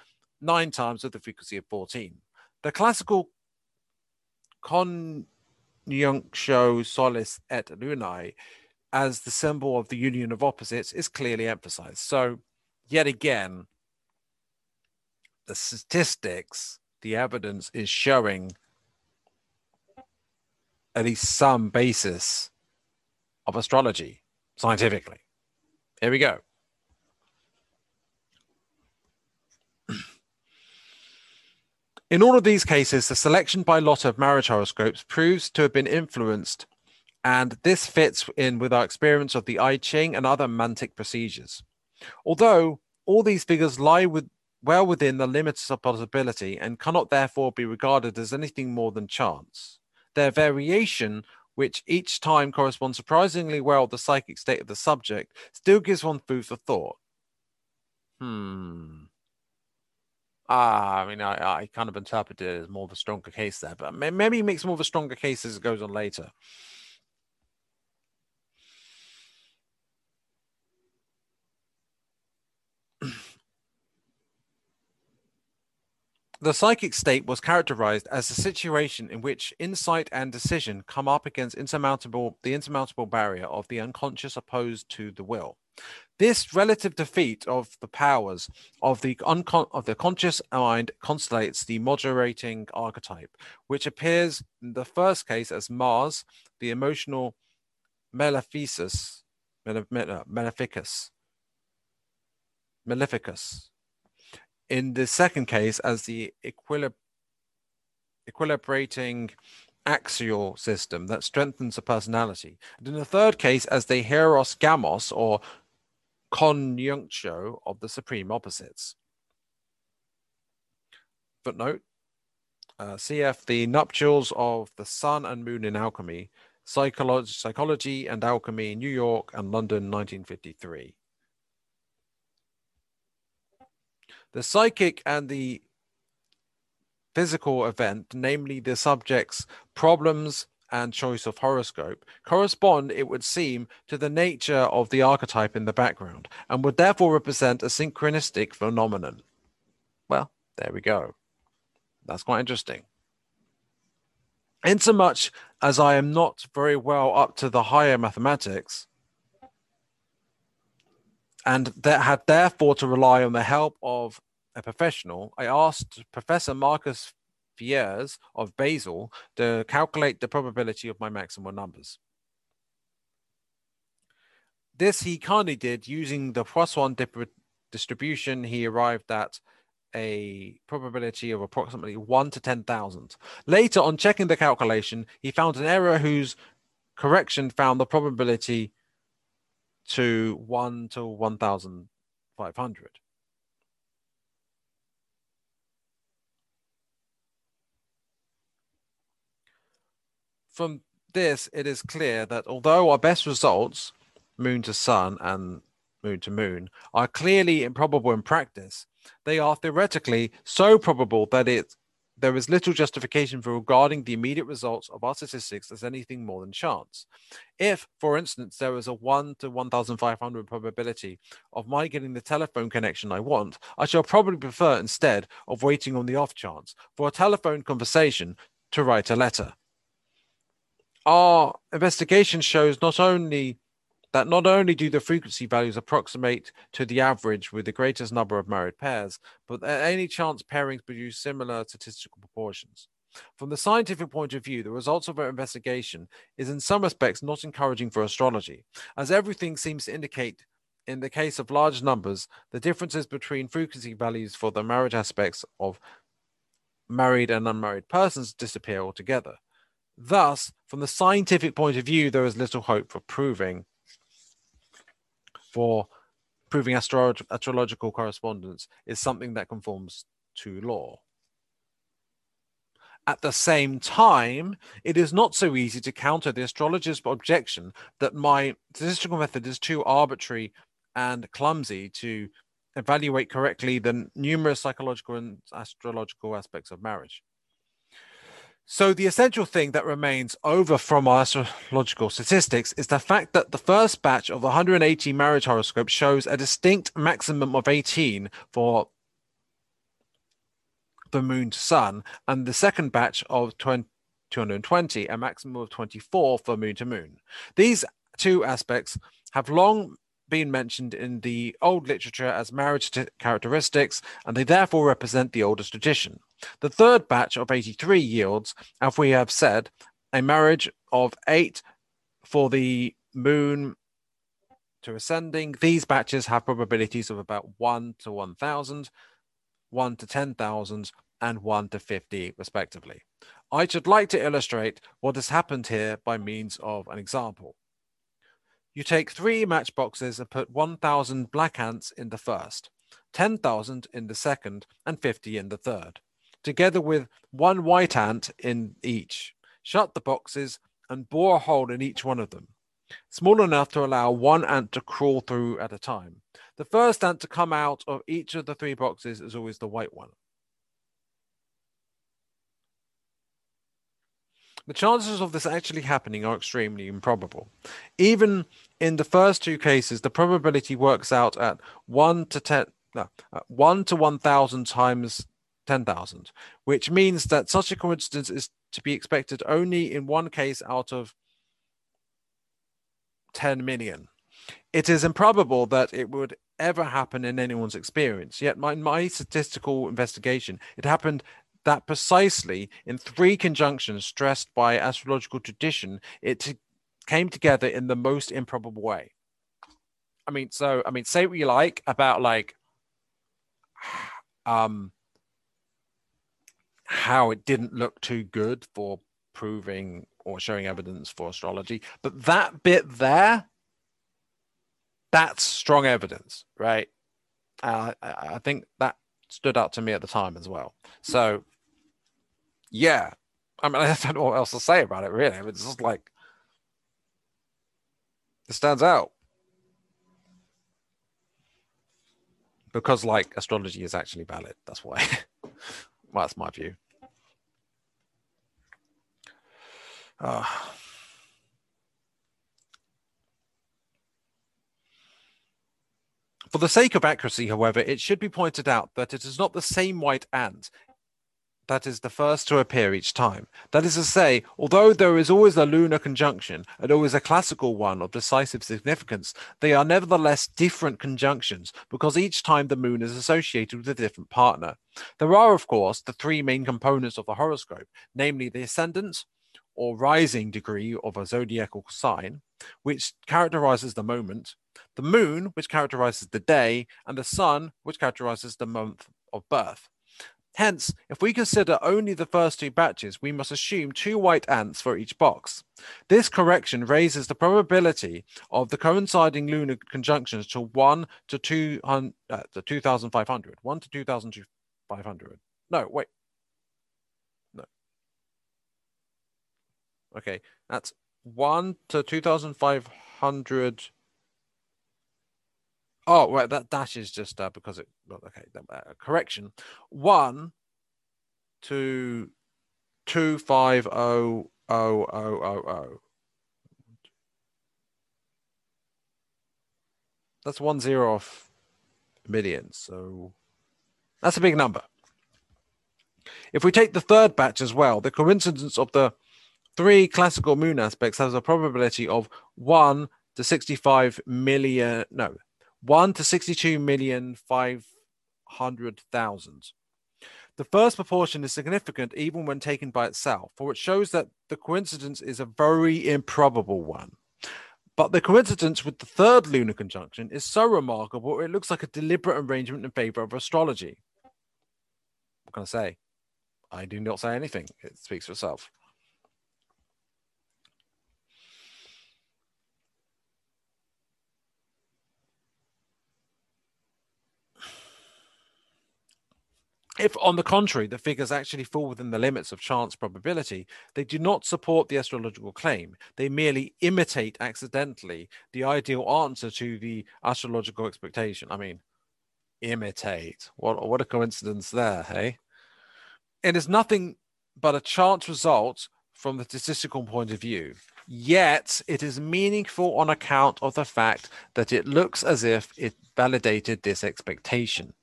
9 times with a frequency of 14. The classical conjunctio solis et lunae as the symbol of the union of opposites is clearly emphasized. So, yet again, the statistics, the evidence is showing at least some basis of astrology scientifically. Here we go. In all of these cases, the selection by lot of marriage horoscopes proves to have been influenced, and this fits in with our experience of the I Ching and other mantic procedures. Although all these figures lie with, well within the limits of possibility and cannot therefore be regarded as anything more than chance their variation, which each time corresponds surprisingly well to the psychic state of the subject, still gives one food for thought. Hmm. Ah, I mean, I, I kind of interpreted it as more of a stronger case there, but maybe it makes more of a stronger case as it goes on later. The psychic state was characterized as a situation in which insight and decision come up against insurmountable the insurmountable barrier of the unconscious opposed to the will. This relative defeat of the powers of the uncon- of the conscious mind constellates the moderating archetype, which appears in the first case as Mars, the emotional maleficus, maleficus, maleficus, in the second case as the equilib- equilibrating axial system that strengthens the personality. And in the third case as the hieros gamos or conjunctio of the supreme opposites. Footnote uh, CF, the nuptials of the sun and moon in alchemy, psychology, psychology and alchemy, New York and London, 1953. The psychic and the physical event, namely the subject's problems and choice of horoscope correspond, it would seem, to the nature of the archetype in the background and would therefore represent a synchronistic phenomenon. Well, there we go. That's quite interesting. Insomuch as I am not very well up to the higher mathematics, and that had therefore to rely on the help of a professional, I asked Professor Markus Fierz of Basel to calculate the probability of my maximal numbers. This he kindly did using the Poisson distribution. He arrived at a probability of approximately 1 to 10,000. Later, on checking the calculation, he found an error whose correction found the probability to 1 to 1,500. From this, it is clear that although our best results, moon to sun and moon to moon, are clearly improbable in practice, they are theoretically so probable that it there is little justification for regarding the immediate results of our statistics as anything more than chance. If, for instance, there is a 1 to 1,500 probability of my getting the telephone connection I want, I shall probably prefer instead of waiting on the off chance for a telephone conversation to write a letter. Our investigation shows not only that not only do the frequency values approximate to the average with the greatest number of married pairs, but that any chance pairings produce similar statistical proportions. From the scientific point of view, the results of our investigation is in some respects not encouraging for astrology, as everything seems to indicate in the case of large numbers, the differences between frequency values for the marriage aspects of married and unmarried persons disappear altogether. Thus, from the scientific point of view, there is little hope for proving for proving astrolog- astrological correspondence is something that conforms to law. At the same time, it is not so easy to counter the astrologer's objection that my statistical method is too arbitrary and clumsy to evaluate correctly the numerous psychological and astrological aspects of marriage. So the essential thing that remains over from our astrological statistics is the fact that the first batch of 180 marriage horoscopes shows a distinct maximum of 18 for the moon to sun, and the second batch of 20, 220, a maximum of 24 for moon to moon. These two aspects have long been mentioned in the old literature as marriage characteristics, and they therefore represent the oldest tradition. The third batch of 83 yields, as we have said, a marriage of eight for the moon to ascending. These batches have probabilities of about 1 to 1,000, 1 to 10,000, and 1 to 50, respectively. I should like to illustrate what has happened here by means of an example. You take three matchboxes and put 1,000 black ants in the first, 10,000 in the second, and 50 in the third together with one white ant in each. Shut the boxes and bore a hole in each one of them, small enough to allow one ant to crawl through at a time. The first ant to come out of each of the three boxes is always the white one. The chances of this actually happening are extremely improbable. Even in the first two cases, the probability works out at 1 to 10, no, 1 to 1,000 times 10,000, which means that such a coincidence is to be expected only in one case out of 10 million. It is improbable that it would ever happen in anyone's experience. Yet, my, my statistical investigation, it happened that precisely in three conjunctions stressed by astrological tradition, it t- came together in the most improbable way. I mean, so I mean, say what you like about like um how it didn't look too good for proving or showing evidence for astrology. But that bit there, that's strong evidence, right? Uh, I think that stood out to me at the time as well. So, yeah, I mean, I don't know what else to say about it, really. It's just like, it stands out. Because, like, astrology is actually valid. That's why. Well, that's my view. Uh, For the sake of accuracy, however, it should be pointed out that it is not the same white ant that is the first to appear each time. That is to say, although there is always a lunar conjunction and always a classical one of decisive significance, they are nevertheless different conjunctions because each time the moon is associated with a different partner. There are, of course, the three main components of the horoscope, namely the ascendant or rising degree of a zodiacal sign, which characterizes the moment, the moon, which characterizes the day, and the sun, which characterizes the month of birth. Hence, if we consider only the first two batches, we must assume two white ants for each box. This correction raises the probability of the coinciding lunar conjunctions to 1 to 200, uh, to 2,500. 1 to 2,500. No, wait. No. Okay, that's 1 to 2,500 Oh, right. That dash is just uh, because it. Well, okay. Uh, correction. One, two, two, five, oh, oh, oh, oh, oh. That's one zero off million. So that's a big number. If we take the third batch as well, the coincidence of the three classical moon aspects has a probability of one to 65 million. No, 1 to 62 million 500,000. The first proportion is significant even when taken by itself, for it shows that the coincidence is a very improbable one. But the coincidence with the third lunar conjunction is so remarkable, it looks like a deliberate arrangement in favor of astrology. What can I say? I do not say anything. It speaks for itself. If, on the contrary, the figures actually fall within the limits of chance probability, they do not support the astrological claim. They merely imitate accidentally the ideal answer to the astrological expectation. I mean, imitate. What, what a coincidence there, hey? It is nothing but a chance result from the statistical point of view. Yet it is meaningful on account of the fact that it looks as if it validated this expectation.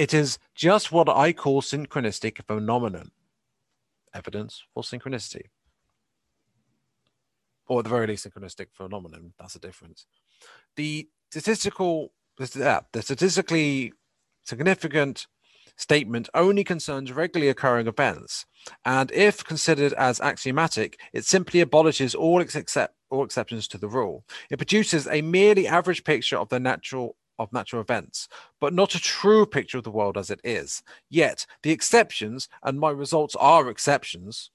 It is just what I call synchronistic phenomenon. Evidence for synchronicity. Or at the very least, synchronistic phenomenon. That's the difference. The statistical, the statistically significant statement only concerns regularly occurring events, and if considered as axiomatic, it simply abolishes all except all exceptions to the rule. It produces a merely average picture of the natural of natural events, but not a true picture of the world as it is. Yet, the exceptions, and my results are exceptions,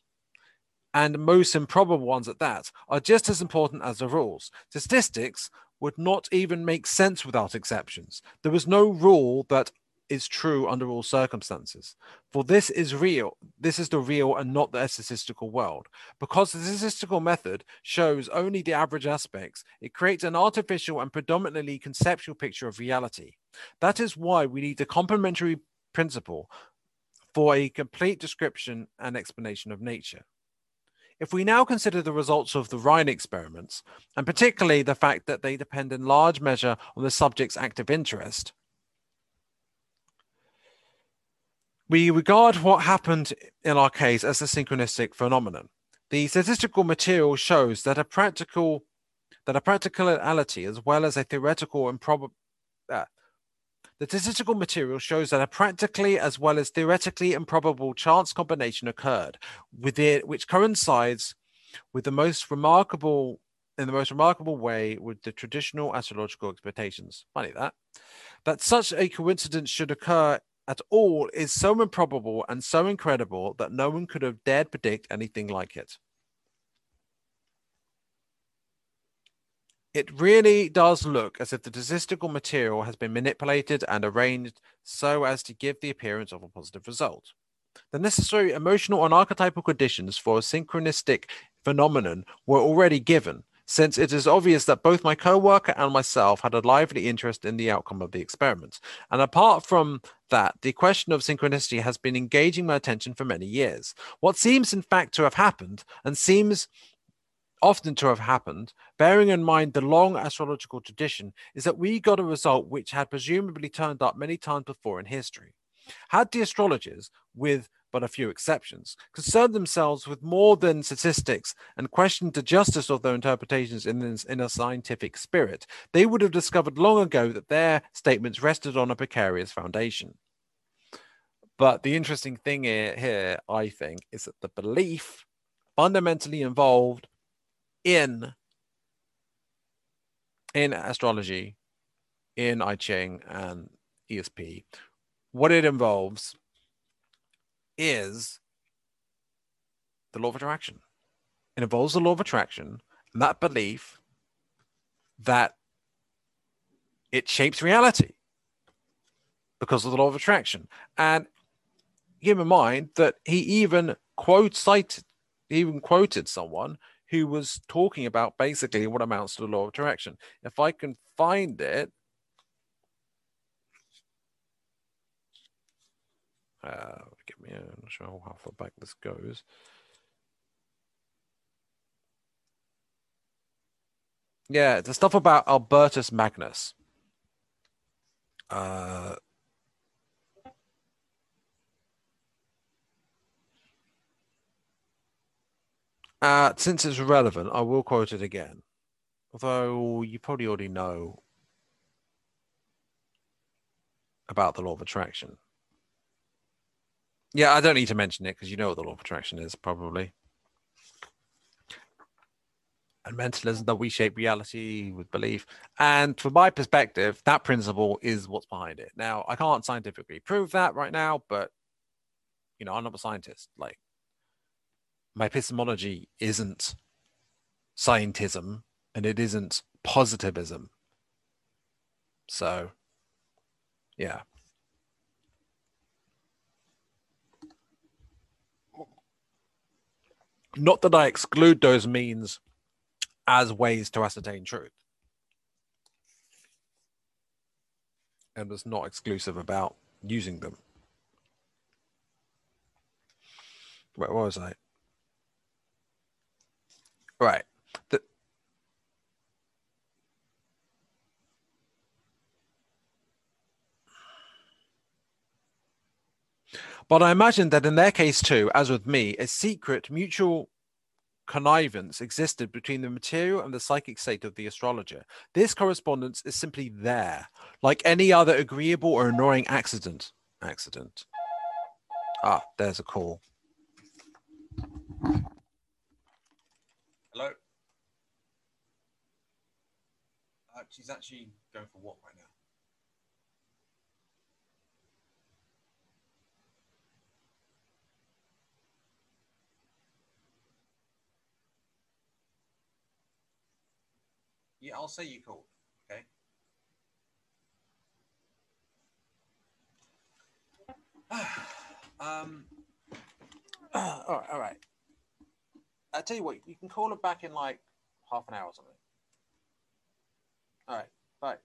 and most improbable ones at that, are just as important as the rules. Statistics would not even make sense without exceptions. There was no rule that is true under all circumstances. For this is real. This is the real and not the statistical world. Because the statistical method shows only the average aspects, it creates an artificial and predominantly conceptual picture of reality. That is why we need the complementary principle for a complete description and explanation of nature. If we now consider the results of the Rhine experiments, and particularly the fact that they depend in large measure on the subject's active interest, We regard what happened in our case as a synchronistic phenomenon. The statistical material shows that a practical that a practicality as well as a theoretical improbable uh, the statistical material shows that a practically as well as theoretically improbable chance combination occurred with it, which coincides with the most remarkable in the most remarkable way with the traditional astrological expectations. Funny that. That such a coincidence should occur at all is so improbable and so incredible that no one could have dared predict anything like it. It really does look as if the statistical material has been manipulated and arranged so as to give the appearance of a positive result. The necessary emotional and archetypal conditions for a synchronistic phenomenon were already given. Since it is obvious that both my co-worker and myself had a lively interest in the outcome of the experiment. And apart from that, the question of synchronicity has been engaging my attention for many years. What seems in fact to have happened and seems often to have happened, bearing in mind the long astrological tradition, is that we got a result which had presumably turned up many times before in history. Had the astrologers, with but a few exceptions, concerned themselves with more than statistics and questioned the justice of their interpretations in, this, in a scientific spirit, they would have discovered long ago that their statements rested on a precarious foundation. But the interesting thing here, here I think, is that the belief fundamentally involved in in astrology, in I Ching and ESP, what it involves is the law of attraction. It involves the law of attraction and that belief that it shapes reality because of the law of attraction. And keep in mind that he even quote cited, even quoted someone who was talking about basically what amounts to the law of attraction. If I can find it, uh, me, I'm not sure how far back this goes. Yeah, the stuff about Albertus Magnus. Uh, Uh, since it's relevant, I will quote it again. Although you probably already know about the law of attraction. Yeah, I don't need to mention it because you know what the law of attraction is, probably. And mentalism that we shape reality with belief. And from my perspective, that principle is what's behind it. Now, I can't scientifically prove that right now, but you know, I'm not a scientist. Like, my epistemology isn't scientism and it isn't positivism. So, yeah. Not that I exclude those means as ways to ascertain truth. And it's not exclusive about using them. Where was I? Right. The, but I imagine that in their case too, as with me, a secret mutual connivance existed between the material and the psychic state of the astrologer. This correspondence is simply there, like any other agreeable or annoying accident. Accident. Ah, there's a call. Hello. Uh, she's actually going for a walk right now. Yeah, I'll say you called. Okay. um. all right. All right. I tell you what, you can call her back in like half an hour or something. All right, bye.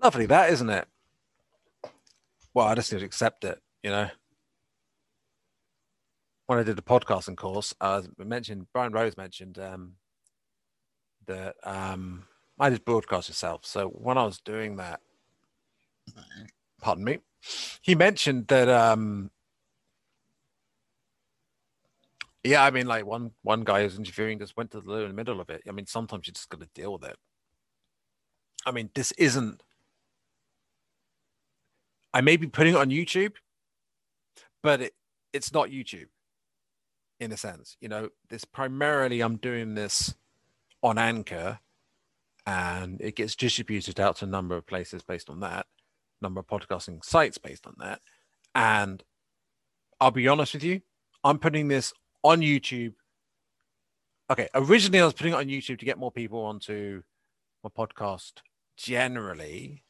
Lovely, that isn't it? Well, I just need to accept it, you know. When I did the podcasting course, I mentioned Brian Rose mentioned um, that um, I did broadcast yourself. So when I was doing that, pardon me, he mentioned that um yeah i mean like one one guy who's interviewing just went to the loo in the middle of it. I mean sometimes you just got to deal with it. I mean this isn't i may be putting it on youtube but it, it's not youtube in a sense you know this primarily i'm doing this on anchor and it gets distributed out to a number of places based on that number of podcasting sites based on that. And I'll be honest with you, I'm putting this on YouTube. Okay, originally I was putting it on YouTube to get more people onto my podcast generally.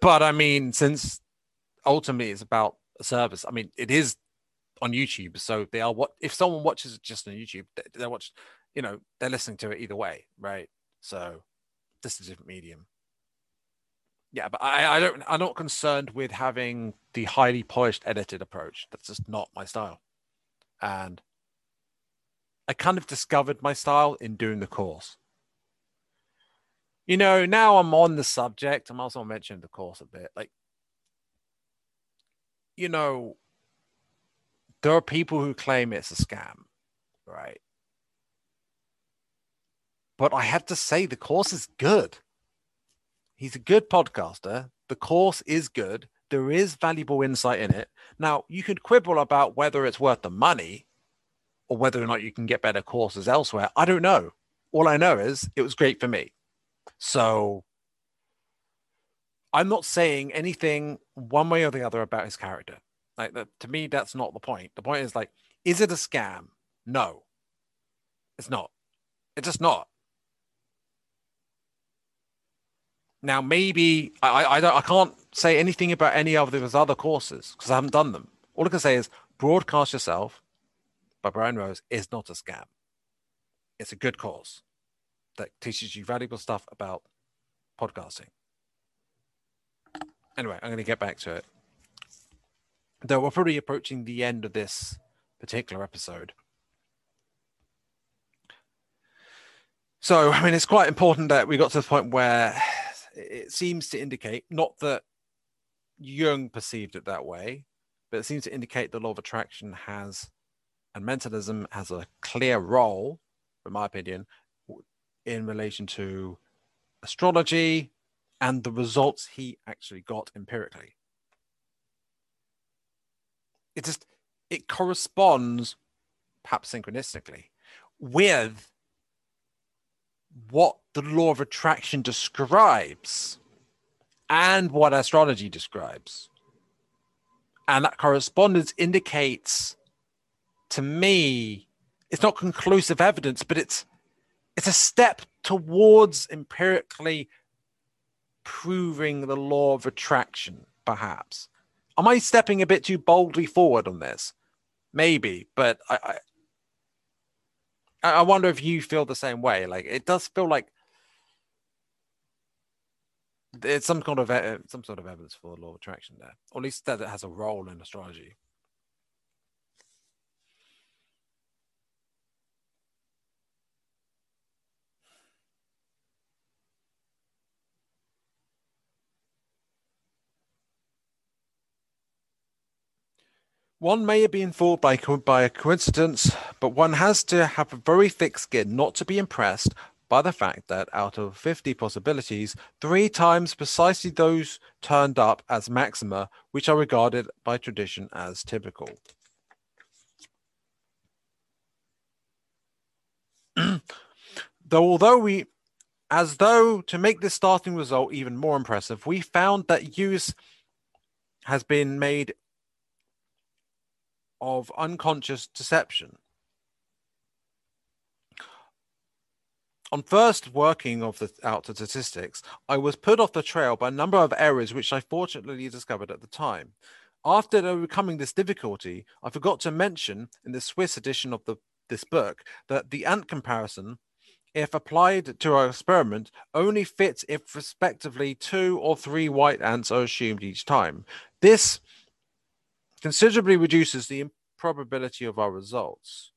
But I mean, since ultimately it's about service. I mean, it is on YouTube, so they are what if someone watches it just on YouTube, they, they watch, you know, they're listening to it either way, right? So this is a different medium. Yeah, but I, I don't I'm not concerned with having the highly polished edited approach. That's just not my style. And I kind of discovered my style in doing the course. You know, now I'm on the subject. I'm also mentioning the course a bit. Like, you know, there are people who claim it's a scam, right? But I have to say, the course is good. He's a good podcaster. The course is good. There is valuable insight in it. Now, you could quibble about whether it's worth the money or whether or not you can get better courses elsewhere. I don't know. All I know is it was great for me. So I'm not saying anything one way or the other about his character. Like to me, that's not the point. The point is like, is it a scam? No, it's not. It's just not. Now, maybe I, I don't I can't say anything about any of those other courses because I haven't done them. All I can say is broadcast yourself by Brian Rose is not a scam. It's a good course that teaches you valuable stuff about podcasting. Anyway, I'm going to get back to it. Though we're probably approaching the end of this particular episode. So, I mean, it's quite important that we got to the point where it seems to indicate not that Jung perceived it that way, but it seems to indicate the law of attraction has and mentalism has a clear role, in my opinion, in relation to astrology and the results he actually got empirically. It just it corresponds, perhaps synchronistically, with what the law of attraction describes and what astrology describes. And that correspondence indicates to me, it's not conclusive evidence, but it's it's a step towards empirically proving the law of attraction, perhaps. Am I stepping a bit too boldly forward on this? Maybe, but I, I, I wonder if you feel the same way. Like it does feel like it's some kind of some sort of evidence for the law of attraction there, or at least that it has a role in astrology. One may have been fooled by, by a coincidence, but one has to have a very thick skin not to be impressed by the fact that out of 50 possibilities, three times precisely those turned up as maxima, which are regarded by tradition as typical. though although we as though to make this starting result even more impressive, we found that use has been made of unconscious deception. On first working of the out the statistics, I was put off the trail by a number of errors which I fortunately discovered at the time. After overcoming this difficulty, I forgot to mention in the Swiss edition of the, this book that the ant comparison, if applied to our experiment, only fits if respectively two or three white ants are assumed each time. This considerably reduces the probability of our results.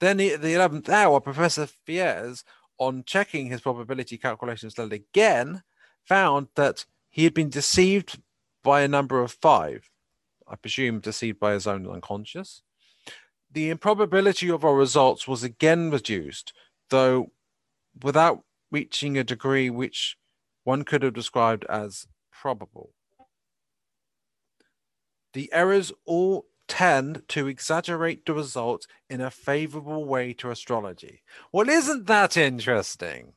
Then at the 11th hour, Professor Fierz, on checking his probability calculations again, found that he had been deceived by a number of five. I presume deceived by his own unconscious. The improbability of our results was again reduced, though without reaching a degree which one could have described as probable. The errors all tend to exaggerate the results in a favorable way to astrology. Well, isn't that interesting?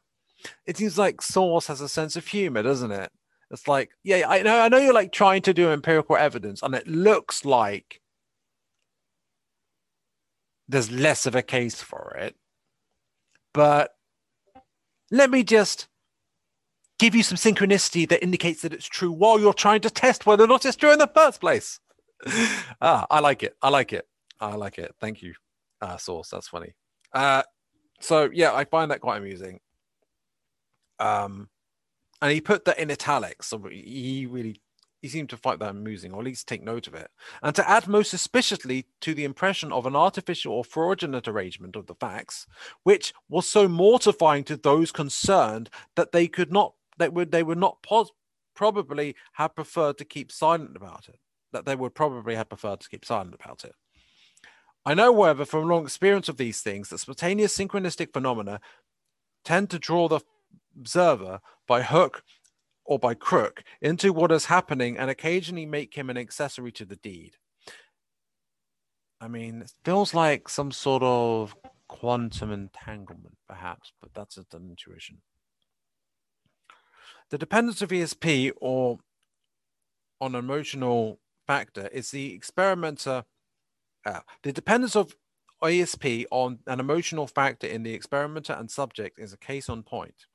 It seems like Source has a sense of humor, doesn't it? It's like, yeah, I know, I know you're like trying to do empirical evidence, and it looks like there's less of a case for it. But let me just give you some synchronicity that indicates that it's true while you're trying to test whether or not it's true in the first place. ah, I like it. I like it. I like it. Thank you, uh, Source. That's funny. Uh, so yeah, I find that quite amusing. Um, and he put that in italics, so he really he seemed to find that amusing, or at least take note of it. And to add most suspiciously to the impression of an artificial or fraudulent arrangement of the facts, which was so mortifying to those concerned that they could not, that would they would not pos- probably have preferred to keep silent about it. That they would probably have preferred to keep silent about it. I know, however, from long experience of these things, that spontaneous synchronistic phenomena tend to draw the observer by hook or by crook into what is happening and occasionally make him an accessory to the deed. I mean, it feels like some sort of quantum entanglement, perhaps, but that's just an intuition. The dependence of ESP or on emotional factor is the experimenter. Uh, the dependence of ESP on an emotional factor in the experimenter and subject is a case on point.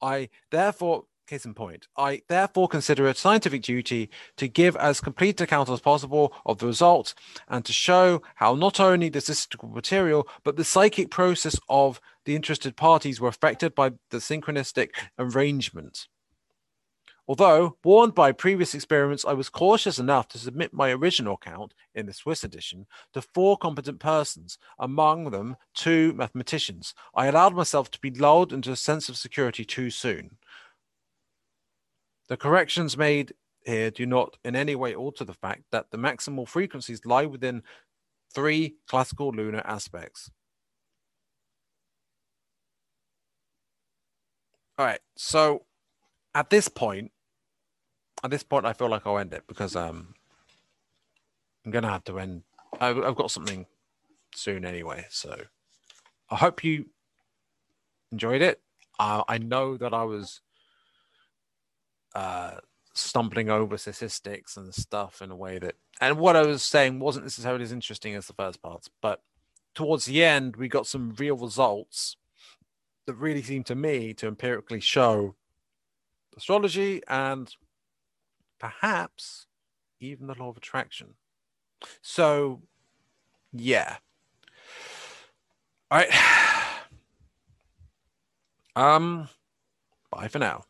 I therefore Case in point, I therefore consider it scientific duty to give as complete account as possible of the result and to show how not only the statistical material, but the psychic process of the interested parties were affected by the synchronistic arrangement. Although, warned by previous experiments, I was cautious enough to submit my original account in the Swiss edition to four competent persons, among them two mathematicians. I allowed myself to be lulled into a sense of security too soon. The corrections made here do not in any way alter the fact that the maximal frequencies lie within three classical lunar aspects. All right, so at this point, at this point, I feel like I'll end it because um, I'm gonna have to end. I've, I've got something soon anyway, so I hope you enjoyed it. Uh, I know that I was uh, stumbling over statistics and stuff in a way that, and what I was saying wasn't necessarily as interesting as the first parts, but towards the end, we got some real results that really seemed to me to empirically show astrology and perhaps even the law of attraction. So, yeah. All right. Um, bye for now.